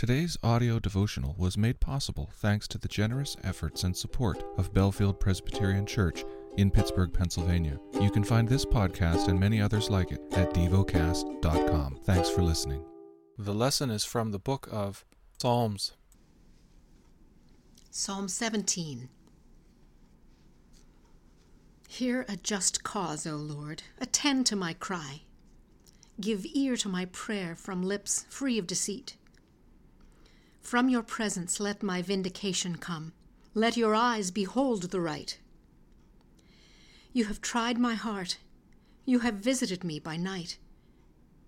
Today's audio devotional was made possible thanks to the generous efforts and support of Bellefield Presbyterian Church in Pittsburgh, Pennsylvania. You can find this podcast and many others like it at devocast.com. Thanks for listening. The lesson is from the book of Psalms. Psalm 17 Hear a just cause, O Lord. Attend to my cry. Give ear to my prayer from lips free of deceit. From your presence let my vindication come. Let your eyes behold the right. You have tried my heart. You have visited me by night.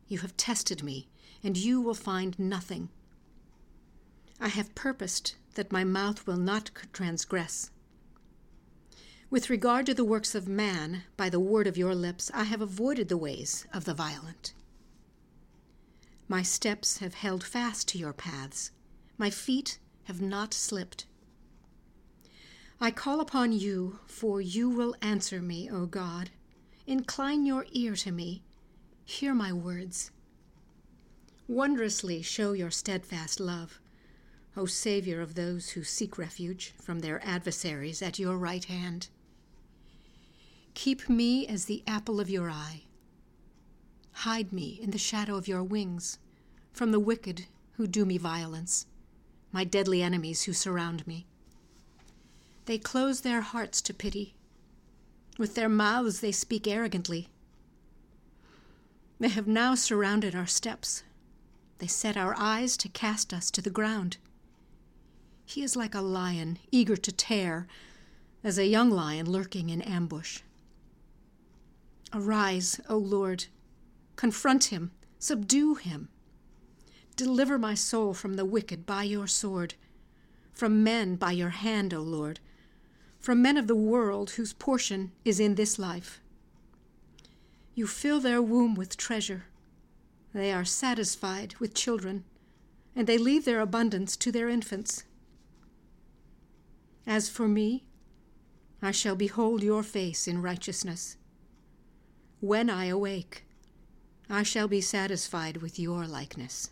You have tested me, and you will find nothing. I have purposed that my mouth will not transgress. With regard to the works of man, by the word of your lips, I have avoided the ways of the violent. My steps have held fast to your paths. My feet have not slipped. I call upon you, for you will answer me, O God. Incline your ear to me. Hear my words. Wondrously show your steadfast love, O Savior of those who seek refuge from their adversaries at your right hand. Keep me as the apple of your eye. Hide me in the shadow of your wings from the wicked who do me violence my deadly enemies who surround me. They close their hearts to pity. With their mouths they speak arrogantly. They have now surrounded our steps. They set our eyes to cast us to the ground. He is like a lion, eager to tear, as a young lion lurking in ambush. Arise, O Lord, confront him, subdue him. Deliver my soul from the wicked by your sword, from men by your hand, O Lord, from men of the world whose portion is in this life. You fill their womb with treasure. They are satisfied with children, and they leave their abundance to their infants. As for me, I shall behold your face in righteousness. When I awake, I shall be satisfied with your likeness.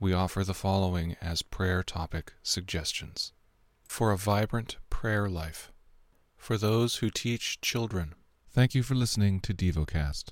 we offer the following as prayer topic suggestions for a vibrant prayer life. For those who teach children. Thank you for listening to DevoCast.